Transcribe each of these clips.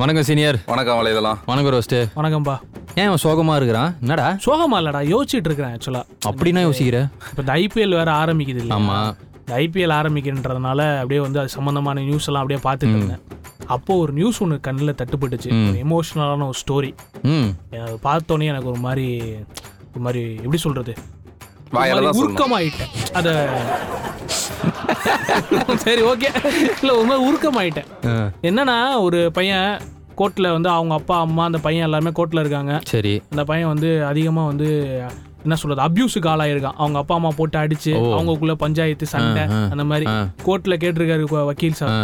வணக்கம் சீனியர். வணக்கம் வலைதெல்லாம் வணக்கம் ரோஸ்ட்டு. வணக்கம்பா. ஏன் அவன் சோகமா இருக்கிறான்? என்னடா? சோகமா இல்லடா யோசிச்சுட்டு இருக்கிறேன் ஆக்சுவலா அப்படின்னா யோசிக்கிற? இப்போ இந்த ஐபிஎல் வேற ஆரம்பிக்குது இல்ல ஆமா. இந்த ஐபிஎல் ஆரம்பிக்கின்றதுனால அப்படியே வந்து அது சம்பந்தமான நியூஸ் எல்லாம் அப்படியே பார்த்துட்டு இருந்தேன். அப்போ ஒரு நியூஸ் ஒன்று கண்ணில் தட்டுப்பட்டுச்சு. ஒரு எமோஷனலான ஒரு ஸ்டோரி பார்த்தோன்னே எனக்கு ஒரு மாதிரி ஒரு மாதிரி எப்படி சொல்றது? உருக்கமாயிட்டேன். அத சரி ஓகே இல்ல மாதிரி உருக்கமாயிட்டேன். என்னன்னா ஒரு பையன் கோர்ட்ல வந்து அவங்க அப்பா அம்மா அந்த பையன் எல்லாருமே கோர்ட்ல இருக்காங்க. சரி. அந்த பையன் வந்து அதிகமா வந்து என்ன சொல்றது அபியூஸுக்கு ஆளாயிருக்கான் அவங்க அப்பா அம்மா போட்டு அடிச்சு அவங்களுக்குள்ள பஞ்சாயத்து சண்டை அந்த மாதிரி. கோர்ட்ல கேட்டிருக்காரு வக்கீல் சார்.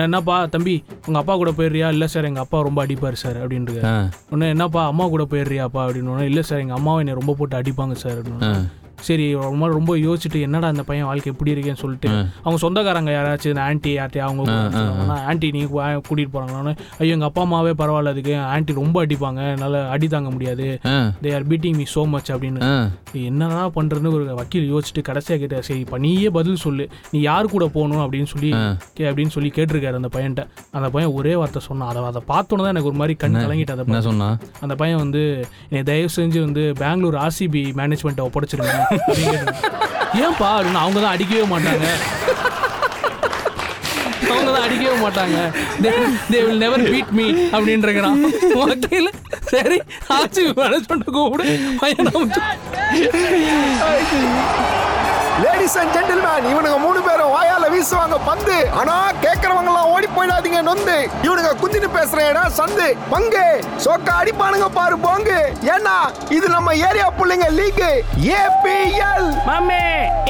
என்னப்பா தம்பி உங்க அப்பா கூட போயிடுறியா? இல்ல சார் எங்க அப்பா ரொம்ப அடிப்பாரு சார் அப்படின்ட்டு ஆ, உடனே என்னப்பா அம்மா கூட போயிடுறியாப்பா? அப்படின்னு இல்ல சார் எங்க அம்மாவை என்னை ரொம்ப போட்டு அடிப்பாங்க சார் அப்படின்னு சரி ரொம்ப ரொம்ப யோசிச்சுட்டு என்னடா அந்த பையன் வாழ்க்கை எப்படி இருக்கேன்னு சொல்லிட்டு அவங்க சொந்தக்காரங்க யாராச்சும் இந்த ஆன்ட்டி யார்ட்டையா அவங்க ஆன்ட்டி நீங்க கூ- கூட்டிட்டு போறாங்கன்னு ஐயோ எங்க அப்பா அம்மாவே பரவாயில்ல அதுக்கு ஆன்ட்டி ரொம்ப அடிப்பாங்க என்னால அடி தாங்க முடியாது. They are beating me so much அப்படின்னு. என்னடா பண்றதுன்னு ஒரு வக்கீல் யோசிச்சுட்டு கடைசியா கேட்ட சரி இப்ப நீயே பதில் சொல்லு. நீ யார் கூட போகணும்? அப்படின்னு சொல்லி கே அப்படின்னு சொல்லி கேட்டிருக்காரு அந்த பையன்ட்ட. அந்த பையன் ஒரே வார்த்தை சொன்னான். அதை அதை பார்த்தோன்னே தான் எனக்கு ஒரு மாதிரி கண் கலங்கிட்டு அதை என்ன சொன்னா அந்த பையன் வந்து என்னை தயவு செஞ்சு வந்து பெங்களூர் ஆர்சிபி மேனேஜ்மெண்ட்டை கேட்டான். ஏன்பா அப்படின்னு அவங்க தான் அடிக்கவே மாட்டாங்க. அவங்க தான் அடிக்கவே மாட்டாங்க. They will never beat me அப்படின்றான் ஓகேல சரி ஆர்சிபி மேனேஜ்மெண்ட் கூப்பிடு. பையன் அமுச்சு. லேடிஸ் அண்ட் ஜென்டில்மேன் இவனுங்க மூணு பேரும் வாயால வீசுவாங்க பந்து. ஆனா கேக்குறவங்க எல்லாம் ஓடி போயிடாதீங்க நொந்து. இவனுங்க குந்திட்டு பேசுற இடம் சந்து. பங்கு. சோக்க அடிப்பானுங்க பாரு போங்கு. ஏன்னா இது நம்ம ஏரியா புள்ளைங்க லீக் ஏபிஎல் மாமே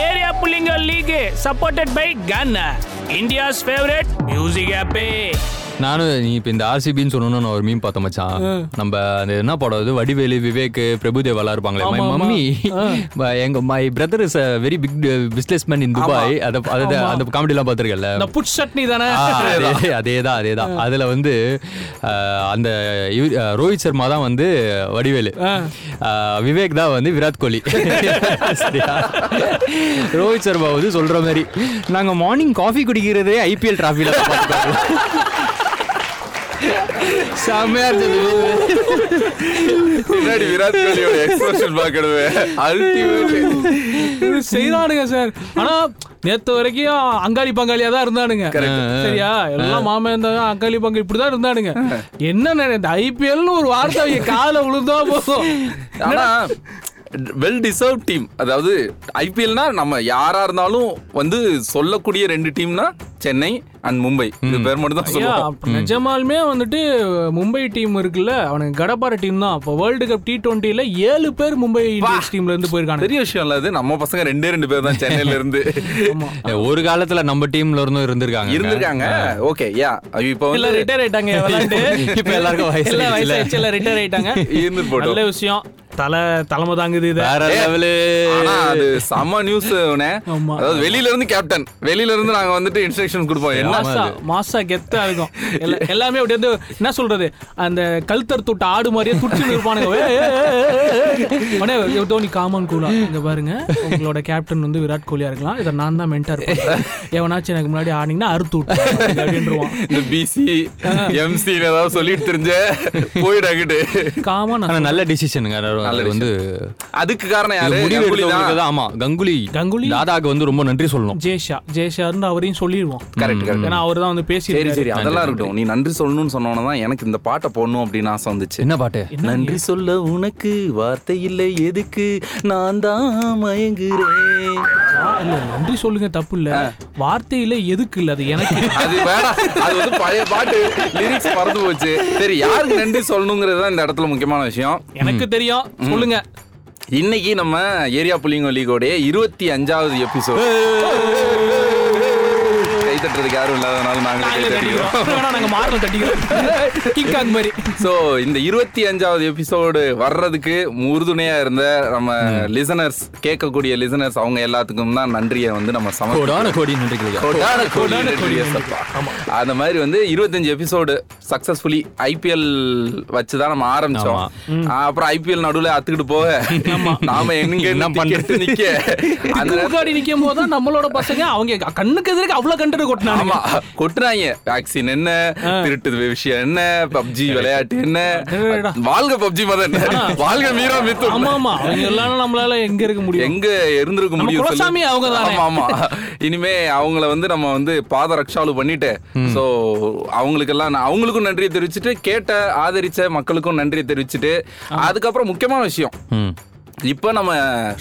area புள்ளிங்க league supported by Gaana India's favourite music ஆப்பே நானும் நீ இப்போ இந்த ஆர்சிபின்னு சொன்னோன்னு நான் ஒரு மீன் பார்த்தேன் மச்சான். நம்ம அந்த என்ன படம் அது? வடிவேலு விவேக் பிரபுதேவ் எல்லாம் இருப்பாங்களே மை. மம்மி எங்க my brother is very big business man in Dubai அத அத- அந்த காமெடி எல்லாம் பார்த்திருக்கல புட் சட்னி தானே? அதேதான். அதேதான் அதுல வந்து அந்த ரோஹித் சர்மா தான் வந்து வடிவேலு. விவேக் தான் வந்து விராட் கோலி? ரோஹித் சர்மா வந்து சொல்ற மாதிரி. நாங்க மார்னிங் காஃபி குடிக்கிறதே ஐபிஎல் டிராஃபில செம்மையா இருந்தது. பின்னாடி விராட் கோலியோட எக்ஸ்பிரஷன் பார்க்கணுமே. அல்டிமேட் செய்தானுங்க சார். ஆனா நேத்து வரைக்கும் அங்காளி பங்காளியா தான் இருந்தானுங்க. சரியா? எல்லாம் மாமன் இருந்தாங்க அங்காளி பங்காளி இப்படிதான் இருந்தானுங்க. என்ன இந்த ஐபிஎல்னு ஒரு வார்த்தை அவங்க காதுல விழுந்தா போதும். ஆனா வெல் டிசர்வ் டீம் அதாவது ஐபிஎல்னா நம்ம யாரா இருந்தாலும் வந்து சொல்லக்கூடிய ரெண்டு டீம்னா சென்னை அண்ட் மும்பை. இது பேர் மட்டும் தான் சொல்லுவோம். அப்ப நிஜமாலுமே வந்துட்டு மும்பை டீம் இருக்குல்ல அவனுக்கு கடப்பார டீம் தான். இப்போ வேர்ல்டு கப் டி டுவெண்ட்டில ஏழு பேர் மும்பை இந்தியன்ஸ் டீம்ல இருந்து போயிருக்காங்க பெரிய விஷயம் இல்ல அது. நம்ம பசங்க ரெண்டே ரெண்டு பேர் தான் சென்னையில இருந்து. ஒரு காலத்துல நம்ம டீம்ல இருந்தும் இருந்திருக்காங்க. இருந்திருக்காங்க. ஓகே யா இப்போ இல்ல ரிட்டையர் ஆயிட்டாங்க இப்ப எல்லாருக்கும் வயசு. வயசாயிடுச்சு எல்லாம் ரிட்டையர் ஆயிட்டாங்க. இருந்துட்டு போட்டோம். நல்ல விஷயம். தலை தலைமை தாங்குது இது. வேற லெவலு அது செம்ம நியூஸ். அதாவது வெளியில இருந்து கேப்டன் வெளியில இருந்து நாங்க வந்துட்டு இன்ஸ்ட்ரக்ஷன் கொடுப்போம். என்ன மாசா மாசா கெத்தா இருக்கும். எல்லா- எல்லாமே அப்படி வந்து என்ன சொல்றது? அந்த கல்தர் தொட்ட ஆடு மாதிரியே துடிச்சு இருப்பானுங்க தோனி காமன் கூலா இங்க பாருங்க உங்களோட கேப்டன் வந்து விராட் கோலியா இருக்கலாம். இதை நான் தான் மென்டர் எவனாச்சும் எனக்கு முன்னாடி ஆனீங்கன்னா அறுத்து விட்டு அப்படின்றவான் இந்த பிசி எம்சி ஏதாவது சொல்லிட்டு தெரிஞ்ச போயிடாக்கிட்டு காமன் ஆனா நல்ல டிசிஷனுங்க வந்து அதுக்கு காரணம் யாரு? முடிவு ஆமா கங்குலி கங்குலி? தாதாக்கு வந்து ரொம்ப நன்றி சொல்லணும். ஜெய்ஷா ஜெய்ஷார்னு அவரையும் சொல்லிடுவோம் Correct, correct. ஏன்னா அவர் தான் வந்து பேசி சரி சரி. அதெல்லாம் இருக்கட்டும். நீ நன்றி சொல்லணும்னு சொன்னோன்னு தான் எனக்கு இந்த பாட்டை போடணும் அப்படின்னு ஆசை வந்துச்சு. என்ன பாட்டு? நன்றி சொல்ல உனக்கு வார்த்தை இல்லை எதுக்கு? நான் தான் மயங்குறேன். இல்ல நன்றி சொல்லுங்க தப்பு இல்ல வார்த்தையில எதுக்கு இல்ல? அது எனக்கு. அது வேணாம் அது வந்து பழைய பாட்டு. லிரிக்ஸ் மறந்து போச்சு. சரி யாருக்கு நன்றி சொல்லணுங்கிறது தான் இந்த இடத்துல முக்கியமான விஷயம். எனக்கு தெரியும். சொல்லுங்க. இன்னைக்கு நம்ம ஏரியா புள்ளிங்க லீகோடைய இருபத்தி அஞ்சாவது எபிசோட். தட்டுறதுக்கு யாரும் இல்லாதனால நாங்களே தட்டிக்கிறோம். நாங்க தட்டிக்கிறோம். மாதிரி. ஸோ இந்த இருபத்தி அஞ்சாவது எபிசோடு வர்றதுக்கு உறுதுணையா இருந்த நம்ம லிசனர்ஸ் கேட்கக்கூடிய லிசனர்ஸ் அவங்க எல்லாத்துக்கும் தான் நன்றியை வந்து நம்ம கோடான கோடி. அந்த மாதிரி வந்து இருபத்தஞ்சு எபிசோடு சக்சஸ்ஃபுல்லி ஐபிஎல் வச்சு தான் நம்ம ஆரம்பிச்சோம். அப்புறம் ஐபிஎல் நடுவுல அத்துக்கிட்டு போக. நாம எங்க என்ன பண்ணிட்டு நிக்க? அந்த நிக்கும் போது தான் நம்மளோட பசங்க அவங்க கண்ணுக்கு எதிர்க்க அவ்வளவு கண்டென்ட் கொட்டினாங்க ஆமா கொட்டுறாங்க. வேக்சின் என்ன திருட்டு விஷயம் என்ன பப்ஜி விளையாட்டு என்ன. வாழ்க பப்ஜி மதன் வாழ்க மீரா மித்து ஆமா ஆமா. அவங்க எல்லாம் நம்மளால எங்க இருக்க முடியும்? எங்க இருந்திருக்க முடியும்? குலசாமி அவங்க தானே. ஆமா இனிமே அவங்கள வந்து நம்ம வந்து பாத ரக்ஷாலு பண்ணிட்டு சோ அவங்களுக்கெல்லாம் நான் அவங்களுக்கும் நன்றியை தெரிவிச்சுட்டு கேட்ட ஆதரிச்ச மக்களுக்கும் நன்றியை தெரிவிச்சுட்டு அதுக்கப்புறம் முக்கியமான விஷயம். இப்போ நம்ம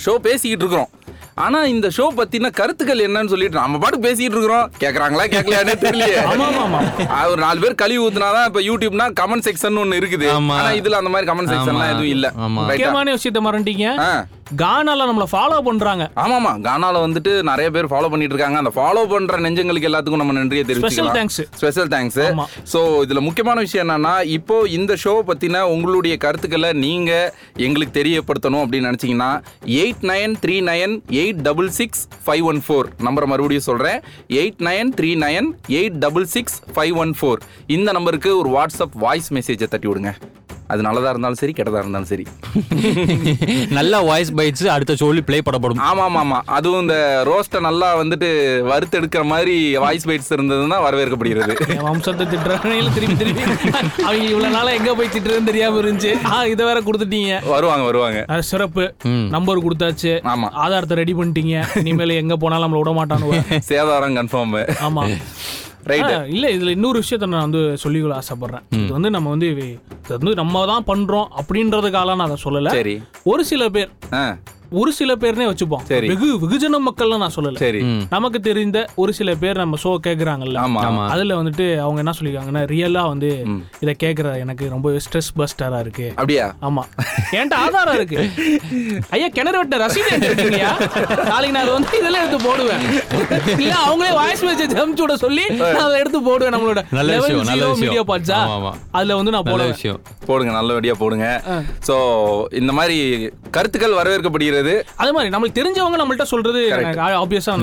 ஷோ பேசிக்கிட்டு இருக்கிறோம். ஆனா இந்த ஷோ பத்தின கருத்துக்கள் என்னன்னு சொல்லிட்டு நம்ம பாட்டு பேசிக்கிட்டு இருக்கிறோம் கேக்குறாங்களா கேட்கலையானே ஆமா அது ஒரு நாலு பேர் கழுவி ஊத்துனாதான் இப்ப யூடியூப்னா கமெண்ட் செக்ஷன் ஒன்னு இருக்குது. ஆனா இதுல அந்த மாதிரி கமெண்ட் செக்ஷன்லாம் ஆமா. எதுவும் இல்ல? முக்கியமான விஷயத்த மறந்துட்டீங்க ஆ. கானால நம்மள ஃபாலோ பண்றாங்க. ஆமாமா கானால வந்துட்டு நிறைய பேர் ஃபாலோ பண்ணிட்டு இருக்காங்க அந்த ஃபாலோ பண்ற நெஞ்சங்களுக்கு எல்லாத்துக்கும் நம்ம நன்றியை தெரிவிச்சுக்கலாம். thanks. Special thanks. சோ இதுல முக்கியமான விஷயம் என்னன்னா இப்போ இந்த ஷோ பத்தின உங்களுடைய கருத்துக்களை நீங்க எங்களுக்கு தெரியப்படுத்தணும் அப்படின்னு நினைச்சீங்கன்னா eight nine three nine eight double six five one four நம்பரை மறுபடியும் சொல்றேன். Eight nine three nine eight double six five one four இந்த நம்பருக்கு ஒரு வாட்ஸ்அப் வாய்ஸ் மெசேஜை தட்டி விடுங்க அது நல்லதா இருந்தாலும் சரி கெட்டதா இருந்தாலும் சரி. நல்ல வாய்ஸ் பைட்ஸ் அடுத்த சொல்லி ப்ளே பண்ணப்படும். ஆமா ஆமா ஆமா அதுவும் இந்த ரோஸ்ட்டை நல்லா வந்துட்டு வறுத்து எடுக்கிற மாதிரி வாய்ஸ் பைட்ஸ் இருந்ததுன்னா வரவேற்கப்படுகிறது. என் வம்சத்தை திட்டுறாங்க திருப்பி திருப்பி அவங்க இவ்வளவு நாளா எங்க போய் திட்டுறதுன்னு தெரியாம இருந்துச்சு. ஆ இதை வேற கொடுத்துட்டீங்க. வருவாங்க வருவாங்க. அது சிறப்பு. நம்பர் கொடுத்தாச்சு. ஆமா. ஆதாரத்தை ரெடி பண்ணிட்டீங்க. இனிமேல் எங்க போனாலும் நம்மள விட மாட்டானுவ சேதாரம் கன்ஃபார்ம் ஆமா. ரைட் ஆ, இல்ல இதுல இன்னொரு விஷயத்த நான் வந்து சொல்லிக்கொள்ள ஆசைப்படுறேன். இது வந்து நம்ம வந்து இது வந்து நம்ம தான் பண்றோம் அப்படின்றதுக்காக நான் அதை சொல்லல. சரி. ஒரு சில பேர் ஒரு சில பேர்னே வச்சுப்போம். சரி. வெகு வெகுஜன மக்கள்லாம் நான் சொல்லல. சரி. நமக்கு தெரிந்த ஒரு சில பேர் நம்ம ஷோ கேக்குறாங்கல்ல. ஆமா ஆமா. அதுல வந்துட்டு அவங்க என்ன சொல்லிருக்காங்கன்னா ரியலா வந்து. இத கேக்குற எனக்கு ரொம்ப ஸ்ட்ரெஸ் பஸ்டரா இருக்கு. அப்படியா? ஆமா. என்கிட்ட ஆதாரம் இருக்கு. ஐயா கிணறு வெட்ட ரசீது எடுத்துருக்கீங்க நாளைக்கு நான் அதை வந்து இதெல்லாம் எடுத்து போடுவேன். இல்ல அவங்களே வாய்ஸ் மெசேஜ் அனுப்பிச்சு விட சொல்லி நான் அதை எடுத்து போடுவேன் நம்மளோட நல்ல விஷயம், நல்ல zero விஷயம். ஆமா, ஆமா. அதுல வந்து நான் நல்ல போடுவேன். விஷயம். போடுங்க நல்லபடியா போடுங்க. சோ இந்த மாதிரி கருத்துக்கள் வரவேற்கப்படுகிறது. அதே மாதிரி நம்மளுக்கு தெரிஞ்சவங்க நம்மள்ட்ட சொல்றது ஆப்வியஸா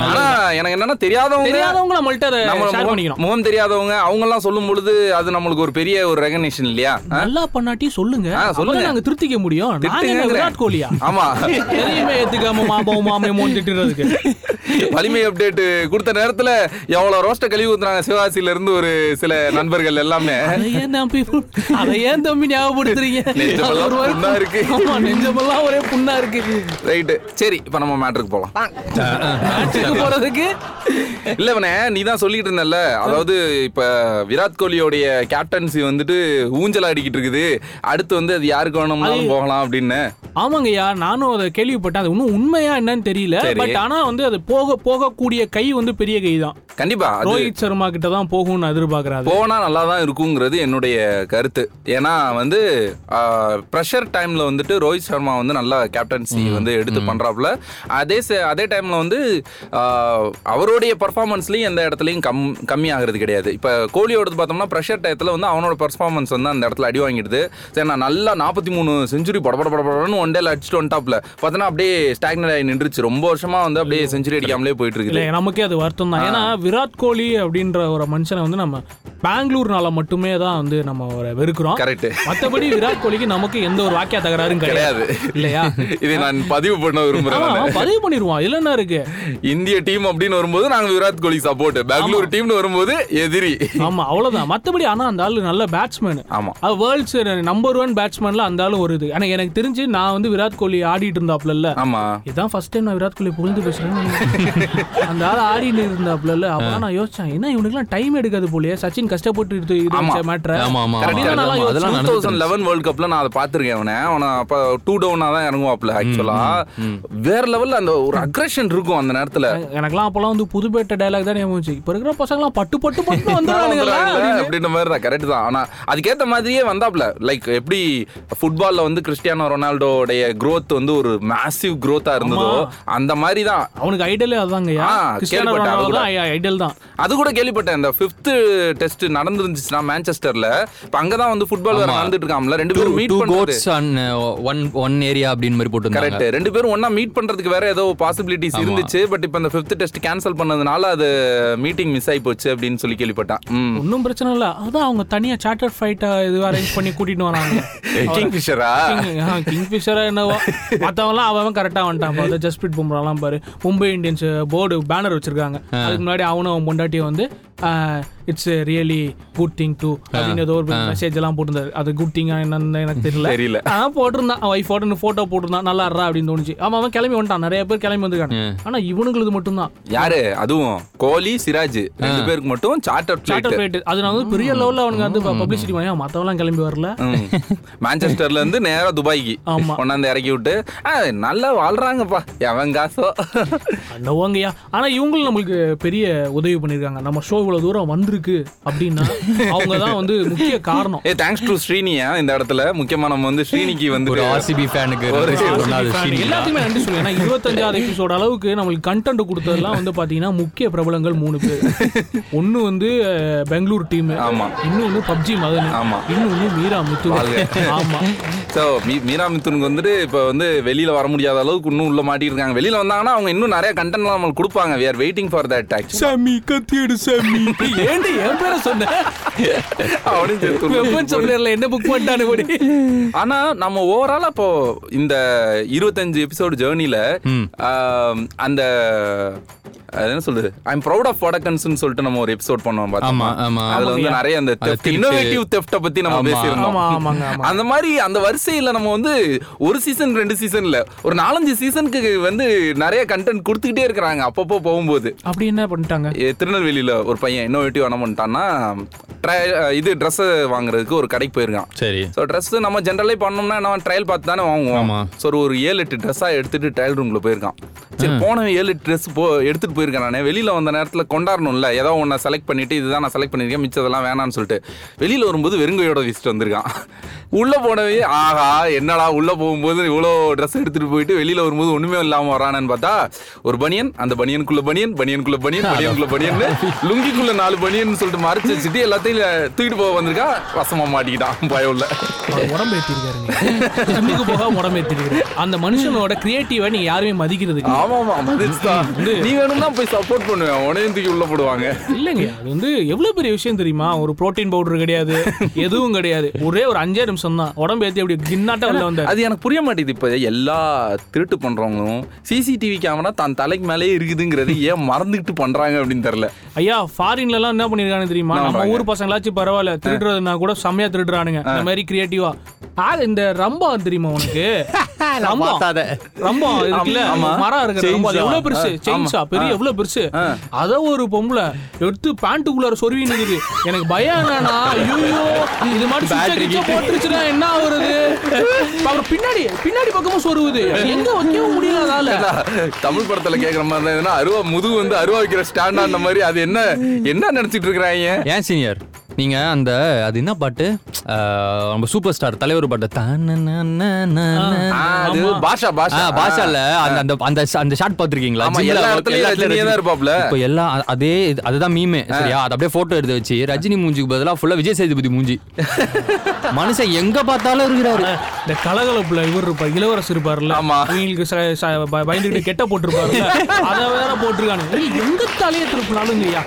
எனக்கு என்னன்னா தெரியாதவங்க தெரியாதவங்க நம்மள்ட்ட முகம் தெரியாதவங்க அவங்க எல்லாம் சொல்லும் பொழுது அது நம்மளுக்கு ஒரு பெரிய ஒரு ரெகனேஷன் இல்லையா? நல்லா பண்ணாட்டி சொல்லுங்க. சொல்லுங்க. நாங்க திருத்திக்க முடியும். விராட் கோலியா? ஆமா. எதையுமே ஏத்துக்காம மாமா மாமே மோன் திட்டுறதுக்கு. வலிமை அப்டேட் கொடுத்த நேரத்துல எவ்வளவு ரோஸ்ட கழுவி ஊத்துறாங்க சிவகாசியில இருந்து ஒரு சில நண்பர்கள் எல்லாமே. அதை ஏன் தம்பி ஞாபகப்படுத்துறீங்க? நெஞ்சமெல்லாம் புண்ணா இருக்கு. நெஞ்சமெல்லாம் ஒரே புண்ணா இருக்கு. ரைட்டு சரி இப்ப நம்ம மேட்ருக்கு போலாம். மேட்சுக்கு போறதுக்கு? இல்ல இவனே நீ தான் சொல்லிட்டு இருந்தல்ல அதாவது இப்ப விராட் கோலியோடைய கேப்டன்சி வந்துட்டு ஊஞ்சல் ஆடிக்கிட்டு இருக்குது. அடுத்து வந்து அது யாருக்கு வேணும்னாலும் போகலாம் அப்படின்னு. ஆமாங்கய்யா நானும் அதை கேள்விப்பட்டேன். அது இன்னும் உண்மையா என்னன்னு தெரியல. பட் ஆனா வந்து அது போக போகக்கூடிய கை வந்து பெரிய கை தான் கண்டிப்பா ரோஹித் சர்மா கிட்ட தான் போகும்னு எதிர்பார்க்கறாரு போனா நல்லா தான் இருக்குங்கிறது என்னுடைய கருத்து. ஏன்னா வந்து ப்ரெஷர் டைம்ல வந்துட்டு ரோஹித் சர்மா வந்து நல்லா கேப்டன்சி வந்து எடுத்து பண்றாப்புல. அதே அதே டைம்ல வந்து அவருடைய பர்ஃபார்மன்ஸ்லயும் எந்த இடத்துலயும் கம் கம்மி ஆகுறது கிடையாது. இப்ப கோலியோடது பார்த்தோம்னா ப்ரெஷர் டயத்துல வந்து அவனோட பர்ஃபார்மன்ஸ் வந்து அந்த இடத்துல அடி வாங்கிடுது. சரி நான் நல்லா நாற்பத்தி மூணு செஞ்சுரி படபட படபடன்னு ஒன் டேல அடிச்சுட்டு ஒன்டாப்ல பார்த்தோன்னா அப்படியே ஸ்டாக்னட் ஆகி நின்றுச்சு. ரொம்ப வருஷமா வந்து அப்படியே செஞ்சுரி அடிக்காமலே போயிட்டு இருக்குது நமக்கே அது வருத்தம் தான். ஏன்னா விராட் கோலி அப்படின்ற ஒரு மனுஷனை வந்து நம்ம பெங்களூர்னால மட்டுமே தான் வந்து நம்ம அவரை வெறுக்கிறோம். கரெக்ட் மத்தபடி விராட் கோலிக்கு நமக்கு எந்த ஒரு வாக்கிய தகராறும் கிடையாது. இல்லையா? இதை நான் பதிவு பண்ண விரும்புறேன் பதிவு பண்ணிடுவான் இதுல என்ன இருக்கு? இந்திய டீம் அப்படின்னு வரும்போது நாங்க விராட் கோலி சப்போர்ட் பெங்களூர் டீம்னு வரும்போது எதிரி. ஆமா அவ்வளவுதான். மத்தபடி ஆனா அந்த ஆளு நல்ல பேட்ஸ்மேன் ஆமா. அது வேர்ல்ட்ஸ் நம்பர் ஒன் பேட்ஸ்மேன்ல அந்த ஆளு ஒரு இது. ஆனா எனக்கு தெரிஞ்சு நான் வந்து விராட் கோலி ஆடிட்டு இருந்தாப்ல இல்ல ஆமா. இதான் ஃபர்ஸ்ட் டைம் நான் விராட் கோலி புகழ்ந்து பேசுறேன் அந்த ஆள் ஆடிட்டு இருந்தாப்ல இல்ல அப்ப நான் யோசிச்சேன் என்ன இவனுக்குலாம் டைம் எடுக்காது போலயே? சச்சின் கஷ்டப்பட்டு இது இது. மேட்ர ஆமா ஆமா அதெல்லாம் லெவன் வேர்ல்ட் கப்ல நான் அதை பார்த்திருக்கேன் அவனை. அவனை அப்ப டூ டவுனா தான் இறங்குவாப்ல ஆக்சுவலா வேற லெவல்ல அந்த ஒரு அக்ரஷன் இருக்கும் அந்த நேரத்துல எனக்கெல்லாம் அப்பெல்லாம் வந்து புதுப்பேட்டை டைலாக் தான் ஞாபகம். இப்ப இருக்கிற பசங்கலாம் பட்டு பட்டு பட்டு வந்துடுறானுங்களா. அப்படின்ற மாதிரி தான் கரெக்ட் தான் ஆனா அதுக்கேத்த மாதிரியே வந்தாப்ல லைக் எப்படி ஃபுட்பால்ல வந்து கிறிஸ்டியானோ ரொனால்டோடைய growth வந்து ஒரு மேசிவ் growth-ஆ இருந்ததோ அந்த மாதிரி தான் அவனுக்கு ஐடலே அதாங்கய்யா ஆ, கிறிஸ்டியானோ கேள்விப்பட்டேன், அது ரொனால்டோ கூட. தான் ஐடல் தான் அது கூட கேள்விப்பட்டேன் இந்த ஃபிஃப்த் டெஸ்ட் நடந்துருந்துச்சுன்னா மான்செஸ்டர்ல இப்ப அங்கதான் வந்து ஃபுட்பால். நடந்துட்டு இருக்காம்ல ரெண்டு பேரும் மீட் two பண்றது goats on, one- one area அப்படின்னு மாதிரி போட்டிருந்தாங்க. கரெக்ட் ரெண்டு பேரும் ஒண்ணா மீட் பண்றதுக்கு வேற ஏதோ பாசிபிலிட்டிஸ் இருந்துச்சு. பட் இப்போ இந்த ஃபிஃப்த் டெஸ்ட் கேன்சல் பண்ணதுனால அது மீட்டிங் மிஸ் ஆகி போச்சு அப்படின்னு சொல்லி கேள்விப்பட்டேன் ம். ஒன்றும் பிரச்சனை இல்லை. அதான் அவங்க தனியா சார்ட்டர் ஃபைட்டை இது அரேஞ்ச் பண்ணி கூட்டிட்டு வராங்க. கிங்ஃபிஷரா கிங் ஃபிஷரா என்னவோ. மற்றவங்களாம் அவன் கரெக்டாக வந்துட்டான் பாரு. ஜஸ்பிரீத் பும்ராலாம் பாரு. மும்பை இந்தியன்ஸ் போர்டு பேனர் வச்சிருக்காங்க. அதுக்கு முன்னாடி அவனும் அவன் பொண்டாட்டியும் வந்து it's really good thing to அப்படின்னு ஏதோ ஒரு மெசேஜ் எல்லாம் போட்டிருந்தாரு. அது குட் திங்கா என்னன்னு எனக்கு தெரியல. தெரியல. ஆ போட்டிருந்தான். அவன் ஒய்ஃபோட ஃபோட்டோ போட்டிருந்தான். நல்லா இருறா அப்படின்னு தோணுச்சு. அவன் அவன் கிளம்பி வந்துட்டான். நிறைய பேர் கிளம்பி வந்திருக்காங்க. ஆனா இவனுங்களுக்கு மட்டும்தான். யாரு? அதுவும் கோலி சிராஜ். ரெண்டு பேருக்கு மட்டும் சார்ட்டர் சார்ட்டர் பிளைட் ஃபிளைட் அது நான் வந்து பெரிய லெவலில் அவனுக்கு வந்து பப்ளிசிட்டி பண்ணி மற்றவங்களாம் கிளம்பி வரல. மான்செஸ்டர்ல இருந்து நேரா துபாய்க்கு. ஆமா. கொண்டாந்து இறக்கி விட்டு நல்லா வாழ்றாங்கப்பா. எவன் காசோ? நோவங்கய்யா ஆனா இவங்களும் நம்மளுக்கு பெரிய உதவி பண்ணிருக்காங்க நம்ம ஷோ இவ்வளவு தூரம் வந்திருக்கு அப்படின்னா அவங்க தான் வந்து முக்கிய காரணம். ஏ தேங்க்ஸ் டு ஸ்ரீனியா இந்த இடத்துல. முக்கியமா நம்ம வந்து ஸ்ரீனிக்கு வந்து ஒரு ஆர்சிபி ஃபேனுக்கு எல்லாத்துக்குமே நன்றி சொல்லுங்க ஏன்னா இருபத்தஞ்சாவது எபிசோட் அளவுக்கு நம்மளுக்கு கண்டென்ட் கொடுத்ததெல்லாம் வந்து பாத்தீங்கன்னா முக்கிய பிரபலங்கள் மூணு பேர். ஒன்னு வந்து பெங்களூர் டீம் ஆமா. இன்னொன்னு பப்ஜி மதன். ஆமா. இன்னொன்னு மீரா முத்து. ஆமா. ஸோ மீரா மித்துனுக்கு வந்துட்டு இப்போ வந்து வெளியில வர முடியாத அளவுக்கு இன்னும் உள்ள மாட்டிட்டு இருக்காங்க வெளியில வந்தாங்கன்னா அவங்க இன்னும் நிறைய கண்டென்ட்லாம் நம்மளுக்கு கொடுப்பாங்க. We are waiting for that actually சாமி கத்தியடு சாமி. ஏண்டி என் பேரை சொன்ன? சேர்த்து வெப்பன் சப்ளையர்ல என்ன புக் பண்ணிட்டானு படி ஆனா நம்ம ஓவராலா இப்போ இந்த இருபத்தஞ்சு எபிசோடு ஜேர்னில அந்த என்ன சொல்றது ஐ எம் ப்ரௌட் ஆஃப் வடக்கன்ஸ்னு சொல்லிட்டு நம்ம ஒரு எபிசோட் பண்ணோம் ஆமா. அதுல வந்து. நிறைய அந்த. இன்னோவேட்டிவ் தெஃப்ட பத்தி நம்ம. பேசியிருந்தோம் அந்த மாதிரி அந்த வரிசையில நம்ம வந்து ஒரு சீசன் ரெண்டு சீசன்ல ஒரு நாலஞ்சு சீசனுக்கு வந்து நிறைய கண்டென்ட் கொடுத்துக்கிட்டே இருக்கிறாங்க அப்பப்போ போகும்போது அப்படி என்ன பண்ணிட்டாங்க திருநெல்வேலியில ஒரு பையன் இன்னோவேட்டிவ் என்ன பண்ணிட்டான்னா இது ட்ரெஸ் வாங்குறதுக்கு ஒரு கடைக்கு போயிருக்கான் சரி ஸோ ட்ரெஸ் நம்ம ஜென்ரலே பண்ணோம்னா நம்ம ட்ரையல் பார்த்து தானே வாங்குவோம் ஆமா. ஸோ ஒரு ஏழு எட்டு ட்ரெஸ்ஸாக எடுத்துட்டு ட்ரையல் ரூம்ல போயிருக்கான் சரி போன ஏழு எட்டு ட்ரெஸ் போ எடுத்துட்டு போயிருக்கேன் நானே. வெளியில வந்த நேரத்தில் கொண்டாடணும்ல. ஏதோ ஒன்றை செலக்ட் பண்ணிட்டு இதுதான் நான் செலக்ட் பண்ணியிருக்கேன் மிச்சதெல்லாம் வேணாம்னு சொல்லிட்டு. வெளியில வரும்போது வெறுங்கையோட வீசிட்டு வந்திருக்கான். உள்ள போனவே ஆஹா என்னடா உள்ள போகும்போது இவ்வளோ ட்ரெஸ் எடுத்துட்டு போயிட்டு வெளியில வரும்போது ஒண்ணுமே இல்லாம வரானன்னு பார்த்தா ஒரு பனியன் அந்த பனியனுக்குள்ள பனியன் பனியனுக்குள்ள பனியன் பனியனுக்குள்ள பனியன் லுங்கிக்குள்ள நாலு பனியன் சொல்லிட்டு மறைச்சு வச்சுட்டு எல்லாத்தையும் தூக்கிட்டு போக வந்திருக்கா வசமா மாட்டிக்கிட்டான். பயம் இல்ல. உடம்பு போக உடம்பு அந்த மனுஷனோட கிரியேட்டிவா நீங்க யாருமே மதிக்கிறது இல்ல. ஆமா ஆமா மதிச்சுதான் நீ வேணும்னா போய் சப்போர்ட் பண்ணுவேன். உனையும் தூக்கி உள்ள போடுவாங்க. இல்லைங்க அது வந்து எவ்வளவு பெரிய விஷயம் தெரியுமா? ஒரு புரோட்டீன் பவுடர் கிடையாது எதுவும் கிடையாது. ஒரே ஒரு அஞ்சே நிமிஷம் தான். உடம்பு ஏத்தி அப்படி கின்னாட்ட உள்ள வந்தாரு. அது எனக்கு புரிய மாட்டேங்குது இப்ப. எல்லா திருட்டு பண்றவங்களும் சிசிடிவி கேமரா தான் தலைக்கு மேலே இருக்குதுங்கிறது ஏன் மறந்துட்டு பண்றாங்க அப்படின்னு தெரியல. ஐயா ஃபாரின்ல எல்லாம் என்ன பண்ணிருக்காங்க தெரியுமா? நம்ம? ஊர் பசங்களாச்சும் பரவாயில்ல திருடுறதுனா கூட செம்மையா திருடுறானுங்க. இந்த மாதிரி கிரியேட்டிவா ஆ. இந்த ரம்பம் தெரியுமா உனக்கு? ரம்பம் ரம்பம் இருக்குல்ல. மரம் இருக்கு ரம்பம் அது எவ்வளவு பெருசு? செயின்ஸா பெரிய எவ்வளவு பெருசு? அத ஒரு பொம்பளை எடுத்து பேண்ட்டுக்குள்ளார சொருவி நிக்குது. எனக்கு பயம் என்னன்னா ஐயோ இது மாதிரி போட்டுருச்சுன்னா என்ன ஆகுறது அப்புறம் பின்னாடி பின்னாடி பக்கமும் சொருவுது. எங்க வைக்கவும் முடியல அதால. தமிழ் படத்துல கேக்குற மாதிரி அருவா முதுகு வந்து அருவா வைக்கிற ஸ்டாண்டா அந்த மாதிரி அது என்ன என்ன நினைச்சிட்டு இருக்கிறாங்க? ஏன் சீனியர் நீங்க அந்த அது என்ன பாட்டு? நம்ம சூப்பர் ஸ்டார் தலைவர் பாட்டு. அது பாஷா பாஷா. பாஷால அந்த அந்த அந்த அந்த ஷாட் பாத்திருக்கீங்களா எல்லா இடத்துலயும் இருப்பாப்ல. இப்போ எல்லாம் அதே அதுதான் மீமே சரியா? அது அப்படியே போட்டோ எடுத்து வச்சு ரஜினி மூஞ்சிக்கு பதிலா ஃபுல்லா விஜய் சேதுபதி மூஞ்சி. மனுஷன் எங்க பார்த்தாலும் இருக்கிறாரு. இந்த கலகலப்புல இவர் இருப்பார் இளவரசர் இருப்பார்ல ஆமா. ப- பயந்துகிட்டு கெட்ட போட்டிருப்பாரு அத வேற போட்டிருக்கானு. எங்க தலையை திருப்பினாலும் ஐயா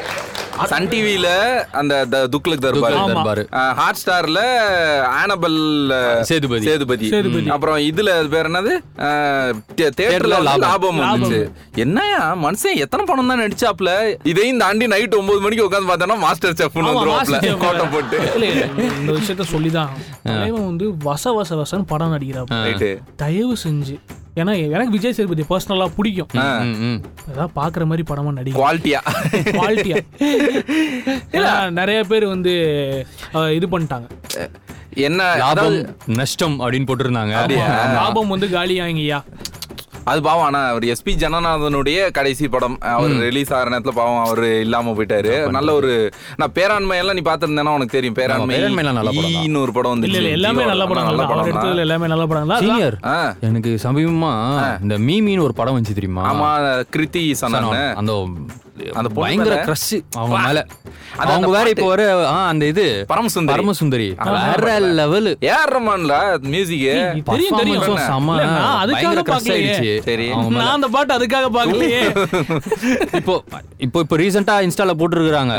சன் டிவில அந்த த- துக்ளக் தர்பார். தர்பாரு. ஹாட் ஸ்டார்ல ஆனபல் சேதுபதி. சேதுபதி. சேதுபதி. அப்புறம் இதுல அது பேர் என்னது? அஹ், தே- தேட்டர்ல வந்து லாபம். வந்துச்சு. என்னயா மனுஷன் எத்தனை படம் தான் நடிச்சாப்ல? இதையும் தாண்டி நைட் ஒன்பது மணிக்கு உட்காந்து பார்த்தோன்னா மாஸ்டர் செஃப்னு வந்துருவாப்ல. கோட்டை போட்டு. இந்த விஷயத்த சொல்லிதான். வந்து வச வச வசன்னு படம் நடிக்கிறான் ரைட்டு தயவு செஞ்சு ஏன்னா எனக்கு விஜய் சேதுபதி பர்சனலா பிடிக்கும். ஏதாவது பாக்குற மாதிரி படமா நடிக்கும் குவாலிட்டியா குவாலிட்டியா ஏன்னா நிறைய பேர் வந்து அஹ், இது பண்ணிட்டாங்க. என்ன லாபம் நஷ்டம் அப்படின்னு போட்டிருந்தாங்க. லாபம் வந்து காலியாங்கய்யா அது பாவம் ஆனா அவர் எஸ்பி ஜனநாதனுடைய கடைசி படம் அவர் ரிலீஸ் ஆகிற நேரத்துல பாவம் அவர் இல்லாம போயிட்டாரு. நல்ல ஒரு நான் பேராண்மை எல்லாம் நீ பாத்திருந்தேன்னா உனக்கு தெரியும். பேராண்மை. ஈன்னு ஒரு படம் வந்து இல்ல எல்லாமே நல்ல படம் நல்ல படம் எடுத்ததுல எல்லாமே நல்ல படம் சீனியர். எனக்கு சமீபமா இந்த மீமின்னு ஒரு படம் வந்துச்சு தெரியுமா? ஆமா கிருத்தி சனன். அந்த அந்த பயங்கர மேல? கிரஷ் அவங்க மேல. அவங்க வேற பாட்டு. இப்போ வர அந்த இது. பரமசுந்தரி. பரமசுந்தரி. வேற லெவல். ஏஆர் ரமான்ல மியூசிக் தெரியும் தெரியும். நான் அதுக்காக. ஆயிடுச்சு. சரி. நான் அந்த பாட்டு அதுக்காக பாக்கலையே இப்போ இப்போ இப்போ ரீசெண்டா இன்ஸ்டால போட்டுருக்காங்க?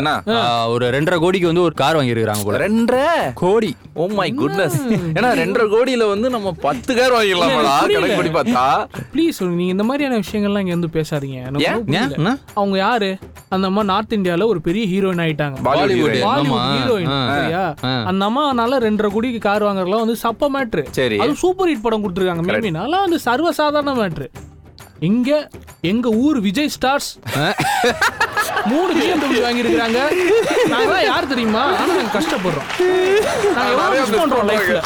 ஒரு ரெண்டரை கோடிக்கு வந்து ஒரு கார் வாங்கியிருக்காங்க போல. ரெண்டரை? கோடி. ஓ மை குட்னஸ் ஏன்னா ரெண்டரை கோடியில வந்து நம்ம பத்து கார் வாங்கிடலாமாடா. கணக்கு பார்த்தா. ப்ளீஸ் நீங்க இந்த மாதிரியான விஷயங்கள்லாம் இங்க வந்து பேசாதீங்க? அவங்க யாரு? அந்த அம்மா நார்த் இந்தியால ஒரு பெரிய ஹீரோயின் ஆயிட்டாங்க. பாலிவுட் ஹீரோயின் சரியா. அந்த அம்மானால ரெண்டரை கோடிக்கு கார் வாங்குறதுலாம் வந்து சப்ப மேட்ரு. அது சூப்பர் ஹிட் படம் கொடுத்துருக்காங்க. மேபி நல்லா வந்து சர்வசாதாரண மேட்ரு இங்க எங்க ஊர் விஜய் ஸ்டார்ஸ் மூணு பிஎம்டபிள்யூ வாங்கியிருக்காங்க நாங்களாம் யார் தெரியுமா? ஆனா நாங்க கஷ்டப்படுறோம். நாங்க எவ்வளவு மிஸ் பண்றோம் லைஃப்ல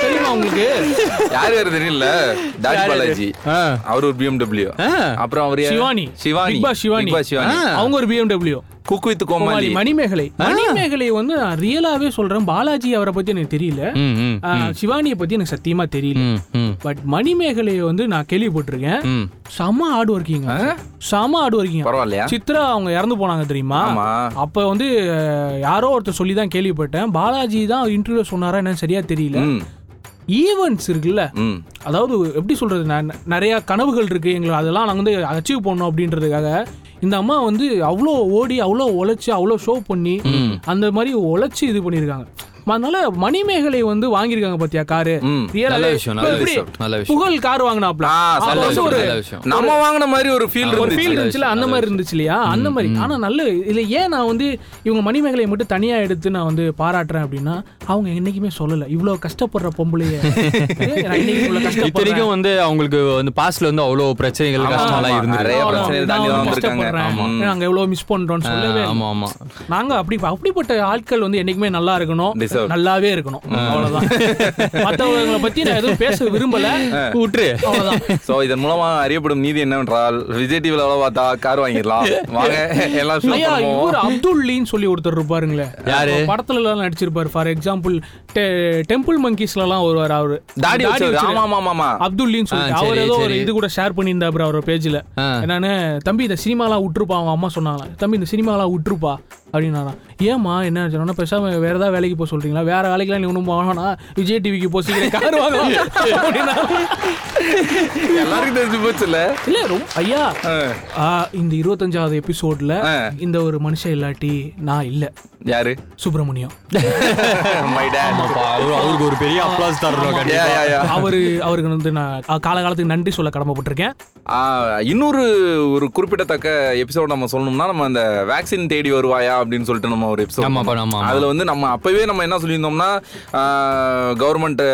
தெரியுமா உங்களுக்கு? யார் யாரு தெரியல டாடி பாலாஜி. அவர் ஒரு பிஎம்டபிள்யூ. அப்புறம் அவர்? சிவானி. சிவானி. சிவானி. சிவானி. அவங்க ஒரு BMW cook with Comali. Manimegalai. Manimegalai வந்து நான் ரியலாவே சொல்றேன். பாலாஜி அவரை பத்தி எனக்கு தெரியல. சிவானியை பத்தி எனக்கு சத்தியமா தெரியல. பட் மணிமேகலையை வந்து நான் கேள்விப்பட்டிருக்கேன். செம ஹார்ட் ஒர்க்கிங் செம ஹார்ட் ஒர்க்கிங் பரவாயில்லையா? சித்ரா அவங்க இறந்து போனாங்க தெரியுமா? அப்ப வந்து யாரோ ஒருத்தர் சொல்லி தான் கேள்விப்பட்டேன். பாலாஜி தான் இன்டர்வியூ சொன்னாரா என்னன்னு சரியா தெரியல. ஈவெண்ட்ஸ் இருக்குல்ல. அதாவது எப்படி சொல்றது நிறைய கனவுகள் இருக்கு எங்களுக்கு அதெல்லாம் நாங்கள் வந்து அச்சீவ் பண்ணோம் அப்படின்றதுக்காக. இந்த அம்மா வந்து அவ்வளோ ஓடி அவ்வளோ உழைச்சி அவ்வளோ ஷோ பண்ணி அந்த மாதிரி உழைச்சி இது பண்ணியிருக்காங்க. அதனால மணிமேகலை வந்து வாங்கியிருக்காங்க பாத்தியா காரு? நல்ல விஷயம், நல்ல விஷயம், நல்ல விஷயம். புகழ் கார் வாங்கினாப்ல? ஒரு. நம்ம வாங்கின மாதிரி ஒரு ஃபீல் ஒரு ஃபீல் இருந்துச்சுல அந்த மாதிரி இருந்துச்சு இல்லையா அந்த மாதிரி. ஆனா நல்ல இதுல ஏன் நான் வந்து இவங்க மணிமேகலையை மட்டும் தனியா எடுத்து நான் வந்து பாராட்டுறேன் அப்படின்னா அவங்க என்னைக்குமே சொல்லல. இவ்வளவு கஷ்டப்படுற பொம்பளைய. இத்தனைக்கும் வந்து அவங்களுக்கு வந்து பாஸ்ட்ல வந்து அவ்வளவு பிரச்சனைகள் கஷ்டம்லாம். இருந்திருக்கு. நாங்க எவ்வளவு மிஸ் பண்றோம்னு சொல்லவே. ஆமா ஆமா. நாங்க அப்படி அப்படிப்பட்ட ஆட்கள் வந்து என்னைக்குமே நல்லா இருக்கணும். நல்லாவே இருக்கணும். அவ்வளவுதான். மத்தவங்களை பத்தி நான் எதுவும் பேச விரும்பல. விட்டுரு. சோ இதன் மூலமா அறியப்படும் நீதி என்னவென்றால் விஜய் டிவில எவ்வளவு பார்த்தா கார் வாங்கிடலாம். வாங்க எல்லாம் இவர் அப்துல் லீன்னு சொல்லி ஒருத்தர் இருப்பாருங்களே. யாரு? படத்துல எல்லாம் நடிச்சிருப்பாரு. ஃபார் எக்ஸாம்பிள் டெம்பிள் மங்கீஸ்ல எல்லாம் வருவார் அவரு. தாடி ஆமா ஆமா ஆமா அப்துல் லீன்னு சொல்லி அவர் ஏதோ ஒரு. இது கூட ஷேர் பண்ணியிருந்தாரு அவர் பேஜ்ல. என்னன்னு தம்பி இந்த சினிமாலாம் விட்டுருப்பா. அவங்க அம்மா சொன்னாங்களாம். தம்பி இந்த சினிமாலாம் விட்டுருப்பா. அப்படின்னாராம் ஏமா என்ன சொன்னா பேசாம வேற ஏதாவது வேலைக்கு போக சொல்றீங்களா? வேற வேலைக்கெல்லாம் நீ ஒன்றும் போனா விஜய் டிவிக்கு போ சீக்கிரம் கார் வாங்கலாம். அப்படின்னா. எல்லாருக்கும் தெரிஞ்சு போச்சுல இல்ல ரொம்ப ஐயா இந்த இருபத்தஞ்சாவது எபிசோட்ல. இந்த ஒரு மனுஷன் இல்லாட்டி நான் இல்ல. யாரு? சுப்பிரமணியம். மை டேட் அவருக்கு ஒரு பெரிய அப்ளாஸ் தரணும் அவரு அவருக்கு வந்து நான் காலகாலத்துக்கு நன்றி சொல்ல கடமைப்பட்டிருக்கேன். இன்னொரு ஒரு குறிப்பிடத்தக்க எபிசோட் நம்ம சொல்லணும்னா நம்ம அந்த வேக்சின் தேடி வருவாயா அப்படின்னு சொல்லிட்டு நம்ம ஒரு எபிசோட். அதுல வந்து நம்ம அப்பவே நம்ம என்ன சொல்லியிருந்தோம்னா கவர்மெண்ட்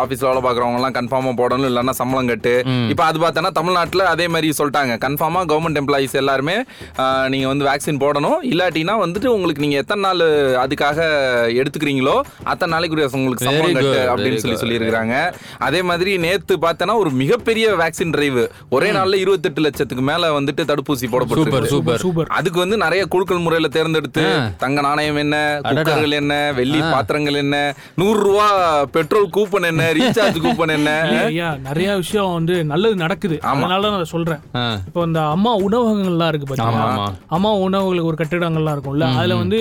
ஆபீஸ்ல வேலை பாக்குறவங்க எல்லாம் கன்ஃபார்மா போடணும் இல்லைன்னா சம்பளம் கட்டு. இப்போ அது பார்த்தோன்னா தமிழ்நாட்டுல அதே மாதிரி சொல்லிட்டாங்க. கன்ஃபார்மா கவர்மெண்ட் எம்ப்ளாயிஸ் எல்லாருமே ஆ, நீங்க வந்து வேக்சின் போடணும். இல்லாட்டினா வந்துட்டு உங்களுக்கு நீங்க எத்தனை நாள் அதுக்காக எடுத்துக்கிறீங்களோ அத்தனை நாளைக்கு உங்களுக்கு சம்பளம் கட்டு அப்படின்னு சொல்லி. சொல்லியிருக்கிறாங்க. அதே மாதிரி நேத்து பார்த்தனா ஒரு மிகப்பெரிய வேக்சின் டிரைவ் ஒரே நாள்ல இருபத்தெட்டு லட்சத்துக்கு மேல வந்துட்டு தடுப்பூசி போடப்பட்டிருக்கு. சூப்பர் சூப்பர் அதுக்கு வந்து நிறைய குழுக்கள் முறையில தேர்ந்தெடுத்து தங்க நாணயம் என்ன குக்கர்கள் என்ன வெள்ளி பாத்திரங்கள் என்ன நூறு ரூபா பெட்ரோல் கூப்பன் என்ன ரீசார்ஜ் கூப்பன் என்ன. நிறைய விஷயம் வந்து நல்லது நடக்குது. அதனால தான் நான் சொல்றேன். இப்போ இந்த அம்மா உணவகங்கள்லாம் இருக்கு ஆமா. அம்மா உணவுகளுக்கு ஒரு கட்டிடங்கள்லாம் இருக்கும்ல. அதுல வந்து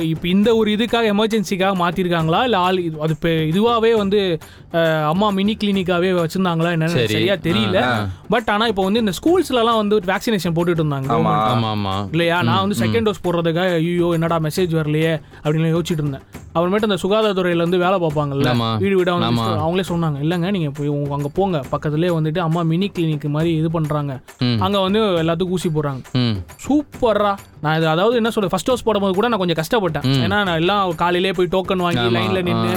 இப்போ இந்த ஒரு இதுக்காக எமர்ஜென்சிக்காக மாத்திருக்காங்களா? இல்ல ஆள் இது- அது இப்போ இதுவாவே வந்து அம்மா மினி கிளினிக்காவே வச்சிருந்தாங்களா என்னன்னு சரி. சரியா தெரியல. பட் ஆனா இப்போ வந்து இந்த ஸ்கூல்ஸ்லலாம் வந்து வேக்சினேஷன் போட்டுட்டு இருந்தாங்க. ஆமா. ஆமா ஆமா. இல்லையா? நான் வந்து செகண்ட் டோஸ் போடுறதுக்காக ஐயோ என்னடா மெசேஜ் வரலையே அப்படின்னு யோசிச்சுட்டு இருந்தேன். அப்புறமேட்டு அந்த சுகாதாரத்துறையில இருந்து வேலை பார்ப்பாங்கல்ல. வீடு வீடா வந்து அவங்களே சொன்னாங்க இல்லைங்க நீங்க போய் அங்க போங்க. பக்கத்துலயே வந்துட்டு அம்மா மினி கிளினிக் மாதிரி இது பண்றாங்க. ம். அங்க வந்து எல்லாத்துக்கும் ஊசி போடுறாங்க. சூப்பரா நான் இது அதாவது என்ன சொல்றது? ஃபர்ஸ்ட் டோஸ் போடும்போது கூட நான் கொஞ்சம் கஷ்டப்பட்டேன். ஏன்னா நான் எல்லாம் காலையிலே போய் டோக்கன் வாங்கி. லைன்ல நின்று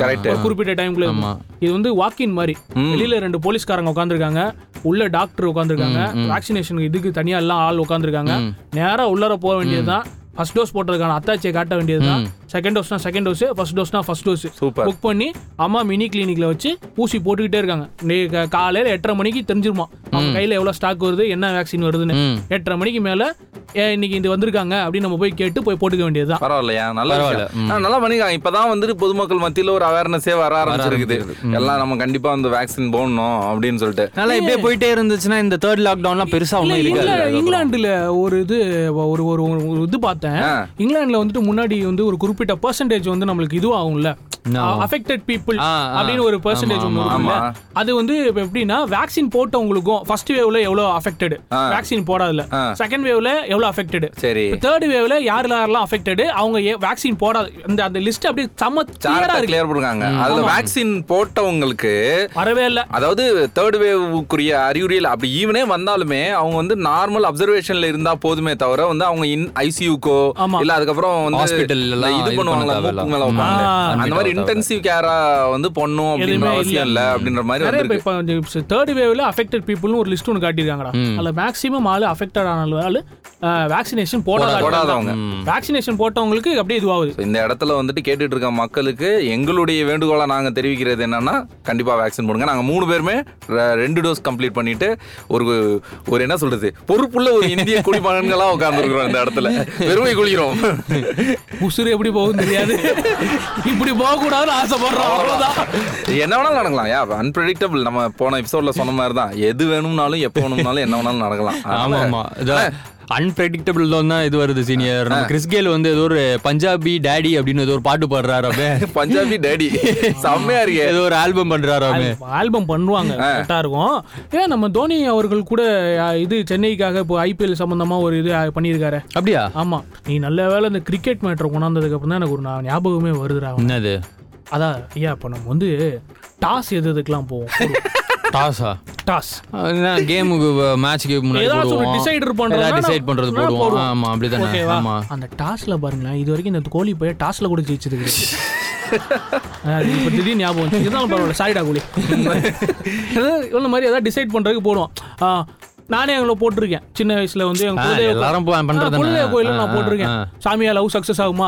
குறிப்பிட்ட ஆமா. இது வந்து வாக்கின் மாதிரி. வெளியில ரெண்டு போலீஸ்காரங்க உட்காந்துருக்காங்க உள்ள டாக்டர் உட்காந்துருக்காங்க வேக்சினேஷன் இதுக்கு தனியா எல்லாம் ஆள் உட்காந்துருக்காங்க நேரா உள்ளர போக வேண்டியதுதான். ஃபர்ஸ்ட் டோஸ் போட்டதுக்கான அத்தாச்சியை காட்ட வேண்டியதுதான். செகண்ட் டோஸ்னா செகண்ட் டோஸ் ஃபர்ஸ்ட் டோஸ்னா ஃபர்ஸ்ட் டோஸ் Super. புக் பண்ணி அம்மா மினி கிளினிக்ல வச்சு ஊசி போட்டுக்கிட்டே இருக்காங்க. காலையில எட்டரை மணிக்கு தெரிஞ்சிருமா? அவங்க கையில எவ்வளவு ஸ்டாக் வருது என்ன வேக்சின் வருதுன்னு. எட்டரை மணிக்கு மேல ஏ, இன்னைக்கு இது வந்திருக்காங்க அப்படின்னு நம்ம போய் கேட்டு போய் போட்டுக்க வேண்டியதுதான். பரவாயில்லையா? நல்ல நல்லா பண்ணிருக்காங்க. இப்பதான் வந்துட்டு பொதுமக்கள் மத்தியில ஒரு அவேர்னஸே வர ஆரம்பிச்சிருக்குது. எல்லாம் நம்ம கண்டிப்பா அந்த வேக்சின் போடணும் அப்படின்னு சொல்லிட்டு. நல்லா இப்படியே போயிட்டே இருந்துச்சுன்னா இந்த தேர்ட் லாக்டவுன்லாம் பெருசா ஒன்றும் இங்கிலாந்துல ஒரு இது ஒரு ஒரு ஒரு இது பார்த்தேன். ஆ. இங்கிலாந்துல வந்துட்டு முன்னாடி வந்து ஒரு குறிப்பிட்ட பர்சன்டேஜ் வந்து நம்மளுக்கு இதுவாகும்ல. அஃபெக்டட் பீப்புள் ஆ, ஆ. அப்படின்னு ஒரு பர்சன்டேஜ் ஒன்று. அது வந்து இப்ப எப்படின்னா வேக்சின் போட்டவங்களுக்கும் ஃபர்ஸ்ட் வேவ்ல எவ்வளவு அஃபெக்டட். வேக்சின் போடாதல. செகண்ட் வேவ்ல எவ்வளவு அஃபெக்டட் சரி தேர்ட் வேவ்ல யார் யாரெல்லாம் அஃபெக்டட் அவங்க வேக்சின் போடாத அந்த அந்த லிஸ்ட் அப்படியே செம்ம கிளியரா கிளியர் பண்ணுறாங்க அதுல வேக்சின் போட்டவங்களுக்கு வரவே இல்ல அதாவது தேர்ட் வேவுக்குரிய அறிகுறியில் அப்படி ஈவனே வந்தாலுமே அவங்க வந்து நார்மல் அப்சர்வேஷன்ல இருந்தா போதுமே தவிர வந்து அவங்க இன் ஐசியூக்கோ. இல்ல அதுக்கப்புறம் வந்து இந்த எல்லாம் இது இது பண்ணுவாங்களா பண்ண மூக்கு மேல வைப்பாங்களே. ஆ. அந்த மாதிரி இன்டென்சிவ் கேரா வந்து பண்ணும் அப்படின்ற எதுவுமே அவசியம் இல்ல. அப்படின்ற மாதிரி இப்போ தேர்ட் வேவ்ல அஃபெக்டட் பீப்புள்னு ஒரு லிஸ்ட் ஒன்று காட்டியிருக்காங்கடா. அதுல மேக்ஸிமம் ஆளு அஃபெக்டட் ஆளு வேக்சினேஷன் போடாத போடாதவங்க. வேக்சினேஷன் போட்டவங்களுக்கு அப்படியே இதுவாகுது. இந்த இடத்துல வந்துட்டு கேட்டுட்டு இருக்க மக்களுக்கு எங்களுடைய வேண்டுகோளா நாங்க தெரிவிக்கிறது என்னன்னா கண்டிப்பா வேக்சின் போடுங்க. நாங்க மூணு பேருமே ரெண்டு டோஸ் கம்ப்ளீட் பண்ணிட்டு ஒரு ஒரு என்ன சொல்றது பொறுப்புள்ள ஒரு இந்திய குடிமகன்களா உட்கார்ந்துருக்கிறோம் இந்த இடத்துல. பெருமை கொள்கிறோம் உசுறு எப்படி போகும் தெரியாது. இப்படி போக கூடாதுன்னு ஆசைப்படுறோம். அவ்வளவுதான். என்ன வேணாலும் நடக்கலாம். யா அன்பிரடிக்டபிள் நம்ம போன எபிசோட்ல சொன்ன மாதிரி தான் எது வேணும்னாலும் எப்போ வேணும்னாலும் என்ன வேணாலும் நடக்கலாம். ஆமா ஆமா அன்பிரடிக்டபிள் தான் இது வருது சீனியர் நம்ம கிறிஸ் கேல் வந்து ஏதோ ஒரு பஞ்சாபி டேடி அப்படின்னு ஏதோ ஒரு பாட்டு பாடுறாரு அப்படியே பஞ்சாபி டேடி செம்மையா இருக்கே. ஏதோ ஒரு ஆல்பம் பண்றாரு ஆல்பம் பண்ணுவாங்க. கரெக்டா இருக்கும். ஏன் நம்ம தோனி அவர்கள் கூட இது சென்னைக்காக இப்போ ஐபிஎல் சம்பந்தமா ஒரு இது பண்ணியிருக்காரு. அப்படியா? ஆமா. நீ நல்ல வேளை இந்த கிரிக்கெட் மேட்ரை கொண்டாந்ததுக்கு அப்புறம் தான் எனக்கு ஒரு ஞாபகமே வருதுடா. என்னது? அதான் ஐயா இப்போ நம்ம வந்து டாஸ் எது எதுக்கெல்லாம் போவோம்? டாஸா டாஸ் கேமுக்கு மேட்ச்க்கு முன்னாடி போடுவோம். டிசைடர் ஏதாவது டிசைட் பண்றது போடுவோம். ஆமா அப்படிதானே. ஓகேவா ஆமா. அந்த டாஸ்ல பாருங்களேன் இது வரைக்கும் இந்த கோலி போய் டாஸ்ல கூட ஜெயிச்சது கிடையாது. அது இப்ப திடீர்னு ஞாபகம். இருந்தாலும் பரவாயில்ல சாரிடா கோலி. இந்த மாதிரி ஏதாவது டிசைட் பண்றதுக்கு போடுவோம். ஆ, நானே எங்களை போட்டிருக்கேன். சின்ன வயசுல வந்து எங்க குலதெய்வ கோயில நான் போட்டிருக்கேன். சாமியா லவ் சக்சஸ் ஆகுமா.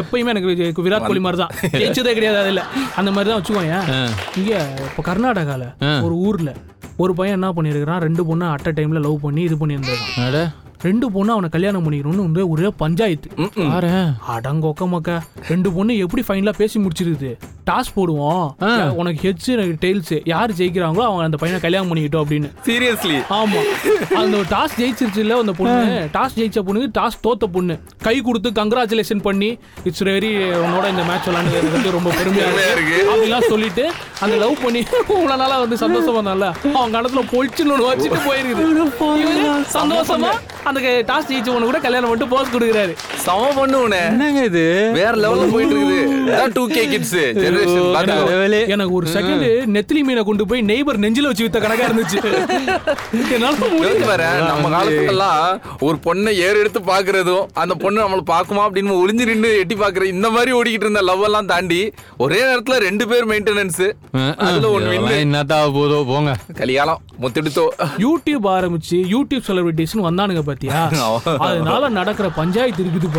எப்பயுமே எனக்கு விராட் கோலி மாதிரி தான் ஜெயிச்சதே கிடையாது அதுல அந்த மாதிரி தான் வச்சுக்கோங்க இங்க இப்போ கர்நாடகால ஒரு ஊர்ல ஒரு பையன் என்ன பண்ணியிருக்கிறான் ரெண்டு பொண்ணு அட் அ டைம்ல லவ் பண்ணி இது பண்ணியிருந்திருக்கான் ரெண்டு பொண்ணு அவனை கல்யாணம் பண்ணிக்கணும்னு வந்து ஒரே பஞ்சாயத்து. பாரேன். அடங்கொக்க மக்க. ரெண்டு பொண்ணு எப்படி ஃபைனலா பேசி முடிச்சிருக்குது டாஸ் போடுவோம். உனக்கு ஹெச் எனக்கு டெய்ல்ஸ் யார் ஜெயிக்கிறாங்களோ அவங்க அந்த பையனை கல்யாணம் பண்ணிக்கிட்டோம் அப்படின்னு. சீரியஸ்லி ஆமா. அந்த டாஸ் ஜெயிச்சிருச்சு இல்ல அந்த பொண்ணு? டாஸ் ஜெயிச்ச பொண்ணு டாஸ் தோத்த பொண்ணு. கை கொடுத்து கங்க்ராச்சுலேஷன் பண்ணி இட்ஸ் வெரி உன்னோட இந்த மேட்ச் விளாண்டு ரொம்ப பெருமையா இருக்கு. அப்படிலாம் சொல்லிட்டு அந்த லவ் பண்ணி இவ்வளவு நாளா வந்து சந்தோஷமா இருந்தால அவங்க இடத்துல பொழிச்சுன்னு வச்சுட்டு போயிருக்குது. சந்தோஷமா அந்த டாஸ் ஜெயிச்ச பொண்ணு கூட கல்யாணம் பண்ணிட்டு போஸ் கொடுக்குறாரு. சம பண்ணு உன்னை. என்னங்க இது? வேற லெவல்ல போயிட்டு இருக்குது டூ கே கிட்ஸ் ஜெனரேஷன். எனக்கு ஒரு செகண்ட் நெத்திலி மீனை கொண்டு போய் நெய்பர் நெஞ்சில வச்சு வித்த கணக்கா இருந்துச்சு. என்னால முடியல. யோசிச்சு பாரு நம்ம காலத்துலலாம் ஒரு பொண்ணை ஏறு எடுத்து பாக்குறதும் அந்த பொண்ணு நம்மள பாக்குமா அப்படின்னு ஒளிஞ்சு நின்று எட்டி பாக்குற இந்த மாதிரி ஓடிக்கிட்டு இருந்த லவ் எல்லாம் தாண்டி ஒரே நேரத்துல ரெண்டு பேர் மெயின்டெனன்ஸ் அதுல ஒண்ணு என்னத்தா போதோ போங்க. கலிகாலம் முத்தெடுத்தோ. யூடியூப் ஆரம்பிச்சு யூடியூப் செலிபிரிட்டிஸ்னு வந்தானுங்க பாத்தியா? அதனால நடக்கிற பஞ்சாயத்து இருக்குது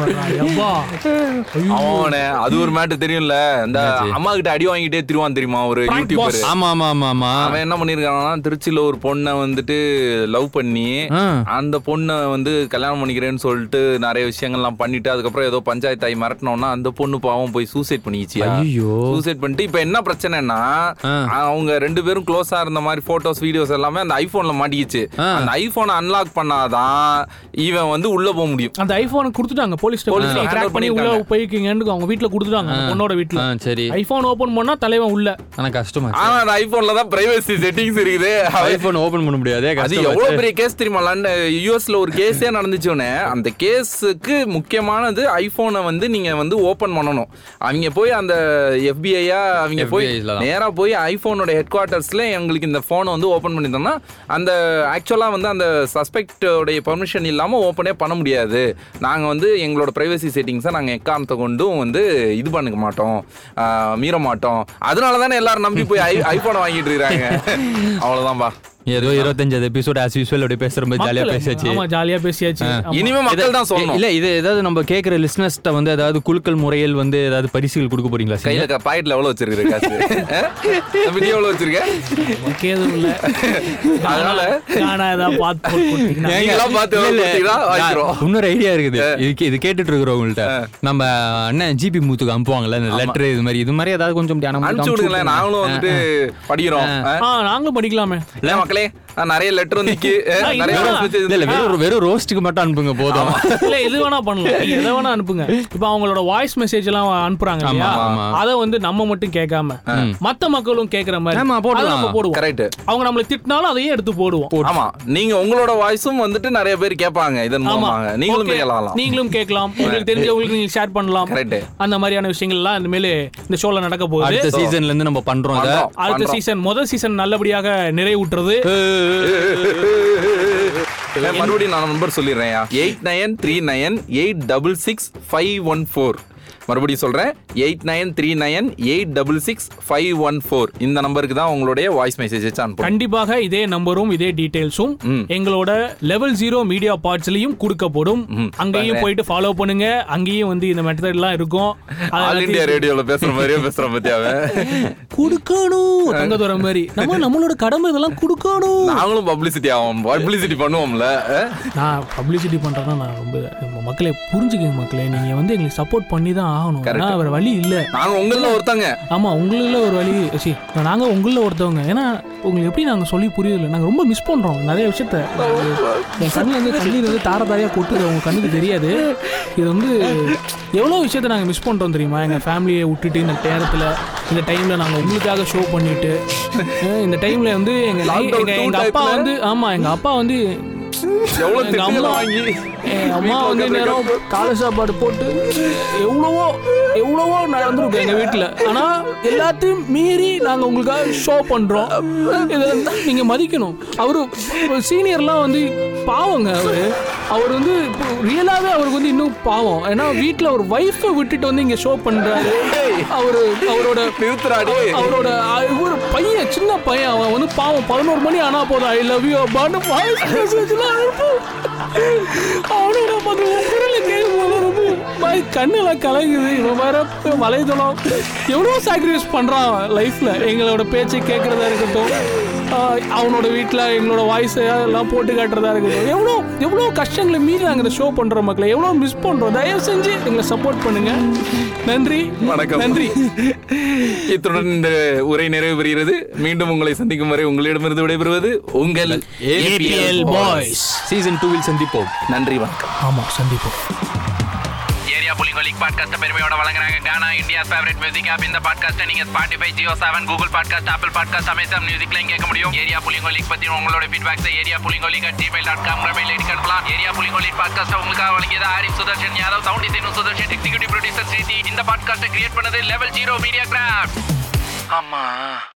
அவனே அது ஒரு மேட்டர் தெரியும்ல. இந்த அம்மா கிட்ட அடி வாங்கிட்டே திருவான் தெரியுமா? ஒரு யூடியூபர் ஆமா ஆமா ஆமா ஆமா. அவன் என்ன பண்ணிருக்கானா திருச்சியில ஒரு பொண்ணை வந்துட்டு லவ் பண்ணி. அந்த பொண்ணை வந்து கல்யாணம் பண்ணிக்கிறேன்னு சொல்லிட்டு நிறைய விஷயங்கள்லாம் பண்ணிட்டு அதுக்கப்புறம் ஏதோ பஞ்சாயத்து ஆகி மிரட்டினோம்னா அந்த பொண்ணு பாவம் போய் சூசைட் பண்ணிக்கிச்சியா? ஐயோ சூசைட் பண்ணிட்டு இப்போ என்ன பிரச்சனைனா. அவங்க ரெண்டு பேரும் க்ளோஸா இருந்த மாதிரி போட்டோஸ் வீடியோஸ் எல்லாமே அந்த ஐபோன்ல மாட்டிக்கிச்சு. அந்த ஐபோனை அன்லாக் பண்ணாதான் இவன் வந்து உள்ள போக முடியும். அந்த ஐபோன் கொடுத்துட்டாங்க போலீஸ் over பண்ணி உள்ள. போய்க்கிங்கன்னு அவங்க வீட்ல கொடுத்துட்டாங்க பொண்ணோட வீட்ல. சரி. ஐபோன் ஓபன் பண்ணா தலைவன் உள்ள. ஆனா கஷ்டமா ஆனா அந்த ஐபோன்ல தான் பிரைவசி செட்டிங்ஸ் இருக்குது. ஐபோன் ஓபன் பண்ண முடியாதே அது. எவ்வளவு பெரிய கேஸ் தெரியுமா லண்டன் யூஎஸ்ல ஒரு கேஸே நடந்துச்சுன்னு அந்த கேஸுக்கு முக்கியமானது ஐபோனை வந்து நீங்க வந்து ஓபன் பண்ணணும். அவங்க போய் அந்த எஃபிஐயா அவங்க போய். நேரா போய் ஐபோனோட ஹெட் குவார்ட்டர்ஸ்ல எங்களுக்கு இந்த போனை வந்து ஓபன் பண்ணிட்டோம்னா அந்த ஆக்சுவலா வந்து அந்த சஸ்பெக்டோடைய பெர்மிஷன் இல்லாம ஓப்பனே பண்ண முடியாது. நாங்க வந்து எங்களோட பிரைவசி செட்டிங்ஸை நாங்க எக்காரணத்தை கொண்டும் வந்து இது பண்ணிக்க மாட்டோம். மீற மாட்டோம். அதனால தானே எல்லாரும் நம்பி போய் ஐ ஐபோனை வாங்கிட்டு இருக்காங்க அவ்வளவுதான்பா. ஏதோ இருபத்தஞ்சாவது எபிசோட் ஆஸ் யூஸ்வல் அப்படி பேசுற மாதிரி ஜாலியா பேசியாச்சு. ஆமா ஜாலியா பேசியாச்சு. இனிமே மக்கள் தான் சொல்லணும். இல்ல இது ஏதாவது நம்ம கேக்குற லிஸ்னஸ்ட்ட வந்து ஏதாவது குழுக்கள் முறையில் வந்து ஏதாவது பரிசுகள் கொடுக்க போறீங்களா? கையில பாக்கெட்ல எவ்வளவு வச்சிருக்க காசு? வீடியோ எவ்வளவு வச்சிருக்க? இல்ல. அதனால? காணா ஏதாவது பார்த்து போட்டு கொடுத்தீங்கன்னா. ஏங்க, நீங்களா பார்த்து. இன்னொரு ஐடியா இருக்குது. இதுக்கு இது கேட்டுட்டு இருக்கிறவங்கள்ட்ட நம்ம அண்ணன் ஜிபி மூத்துக்கு அனுப்புவாங்கல்ல இந்த லெட்டர் இது மாதிரி. இது மாதிரி ஏதாவது கொஞ்சம் அனுப்பிச்சு விடுங்களேன். நாங்களும் வந்துட்டு படிக்கிறோம். நாங்களும் படிக்கலாமே. இல்ல மக்களே ஆ, நிறைய லெட்டர் வந்து நிக்கி ஆ, ஆ, நிறைய வெறும் வெறும் ரோஸ்ட்டுக்கு மட்டும் அனுப்புங்க போதும். இல்ல எது வேணா பண்ணலாம். எதை வேணா அனுப்புங்க. இப்போ அவங்களோட வாய்ஸ் மெசேஜ் எல்லாம் அனுப்புறாங்க இல்லையா. அத வந்து நம்ம மட்டும் கேட்காம மத்த மக்களும் கேக்குற மாதிரி. நம்ம போடுவோம். கரெக்ட் அவங்க நம்மள திட்டினாலும் அதையே எடுத்து போடுவோம். ஆமா நீங்க உங்களோட வாய்ஸும் வந்துட்டு நிறைய பேர் கேட்பாங்க இதன் ஆமா. மூலமாக. நீங்களும். கேட்கலாம். நீங்களும் கேட்கலாம். உங்களுக்கு தெரிஞ்சவங்களுக்கு நீங்க ஷேர் பண்ணலாம். கரெக்ட் அந்த மாதிரியான விஷயங்கள் எல்லாம் இந்த மேல இந்த ஷோல நடக்க போகுது. அடுத்த சீசன்ல இருந்து நம்ம பண்றோம். அடுத்த. சீசன் முதல் சீசன் நல்லபடியாக நிறைவுற்றது. மறுபடியும் நான் நம்பர் சொல்லிடுறேன் eight nine three nine eight double six five one four. மறுபடியும் சொல்றேன். Eight nine three nine eight double six five one four. இந்த நம்பருக்கு தான் உங்களுடைய வாய்ஸ் மெசேஜ் அனுப்பணும் கண்டிப்பாக இதே நம்பரும் இதே டீடைல்ஸும். எங்களோட லெவல் ஜீரோ மீடியா பார்ட்ஸ்லயும் கொடுக்கப்படும். அங்கேயும் போயிட்டு ஃபாலோ பண்ணுங்க. அங்கேயும் வந்து இந்த மெத்தட் எல்லாம் இருக்கும். ஆல் இந்தியா ரேடியோல பேசுற மாதிரியே பேசுற பத்தியாவ கொடுக்கணும். தங்கதுரை மாதிரி. நம்ம நம்மளோட கடமை இதெல்லாம் கொடுக்கணும். நாங்களும் பப்ளிசிட்டி ஆகும் பப்ளிசிட்டி பண்ணுவோம்ல? நான் பப்ளிசிட்டி பண்றேன்னா நான் ரொம்ப மக்களே புரிஞ்சுக்கங்க மக்களே. நீங்க வந்து எங்களுக்கு சப்போர்ட் பண்ணி தான் ஆகணும். ஏன்னா வேற வழி இல்ல. நாங்க உங்கள ஒருத்தங்க. ஆமா உங்களில் ஒரு வழி. சி நாங்க உங்களில் ஒருத்தவங்க. ஏன்னா உங்களுக்கு எப்படி நாங்க சொல்லி புரியல நாங்க ரொம்ப மிஸ் பண்றோம் நிறைய விஷயத்த. என் கண்ணுல இருந்து கண்ணீர் வந்து தார தாரையா கொட்டுது உங்க கண்ணுக்கு தெரியாது. இது வந்து எவ்வளோ விஷயத்த நாங்க மிஸ் பண்றோம் தெரியுமா? எங்க ஃபேமிலியை விட்டுட்டு இந்த நேரத்துல இந்த டைம்ல நாங்க உங்களுக்காக ஷோ பண்ணிட்டு இந்த டைம்ல வந்து எங்க Lockdown எங்க two எங்க அப்பா? வந்து ஆமா எங்க அப்பா வந்து எவ்வளவு அம்மா வாங்கி அம்மா வந்து நேரம் காலை சாப்பாடு போட்டு எவ்வளவோ எவ்வளவோ நடந்திருக்கும் எங்க வீட்டுல ஆனா எல்லாத்தையும் மீறி நாங்க உங்களுக்காக ஷோ பண்றோம். இதை நீங்க மதிக்கணும். அவரு சீனியர்லாம் வந்து பாவங்க அவரு. அவர் வந்து ரியலாவே அவருக்கு வந்து இன்னும் பாவம். ஏன்னா வீட்டுல ஒரு ஒய்ஃபை விட்டுட்டு வந்து இங்க ஷோ பண்றாரு. அவரு அவரோட அவரோட ஒரு பையன் சின்ன பையன். அவன் வந்து பாவம். பதினோரு மணி ஆனா போதும். ஐ லவ் யூ அப்பான்னு அவனோட அந்த குரலை கேட்கும் வாய் கண்ணெல்லாம் கலங்குது. இவன் வேற வலைதளம் எவ்வளோ சாக்ரிஃபைஸ் பண்றான் லைஃப்ல எங்களோட பேச்சை கேட்கறதா இருக்கட்டும். அவனோட வீட்டில் எங்களோட வாய்ஸை எல்லாம் போட்டு காட்டுறதா இருக்கட்டும். எவ்வளோ எவ்வளோ கஷ்டங்களை மீறி நாங்கள் இந்த ஷோ பண்றோம் மக்களை. எவ்வளோ மிஸ் பண்றோம். தயவு செஞ்சு எங்களை சப்போர்ட் பண்ணுங்க. நன்றி. வணக்கம். நன்றி. இத்துடன் இந்த உரை நிறைவு பெறுகிறது மீண்டும் உங்களை சந்திக்கும் வரை உங்களிடமிருந்து விடைபெறுவது உங்கள் boys. சீசன் டூவில் சந்திப்போம். நன்றி வணக்கம். ஆமா சந்திப்போம். ஏரியா பாட்காஸ்ட் பெருமையோட வழங்குறாங்க. Gaana India favourite music app இந்த பாட்காஸ்ட் நீங்க Spotify Jio Saavn Google podcast Apple podcast Amazon மியூசிக்லையும் கேட்க முடியும். ஏரியா புலிங்கோ லீக் பத்தி உங்களோட feedbacks area Pullingo at Gmail dot com mail ID அனுப்பலாம். ஏரியா புலிங்கோ லீக் பாட்காஸ்ட் உங்களுக்காக வழங்கியது Arif Sudharshan Yadav sound design Sudharshan executive producer Sridhi இந்த பாட்காஸ்ட்டை create பண்ணது லெவல் ஜீரோ மீடியா கிராஃப்ட் ஆமா.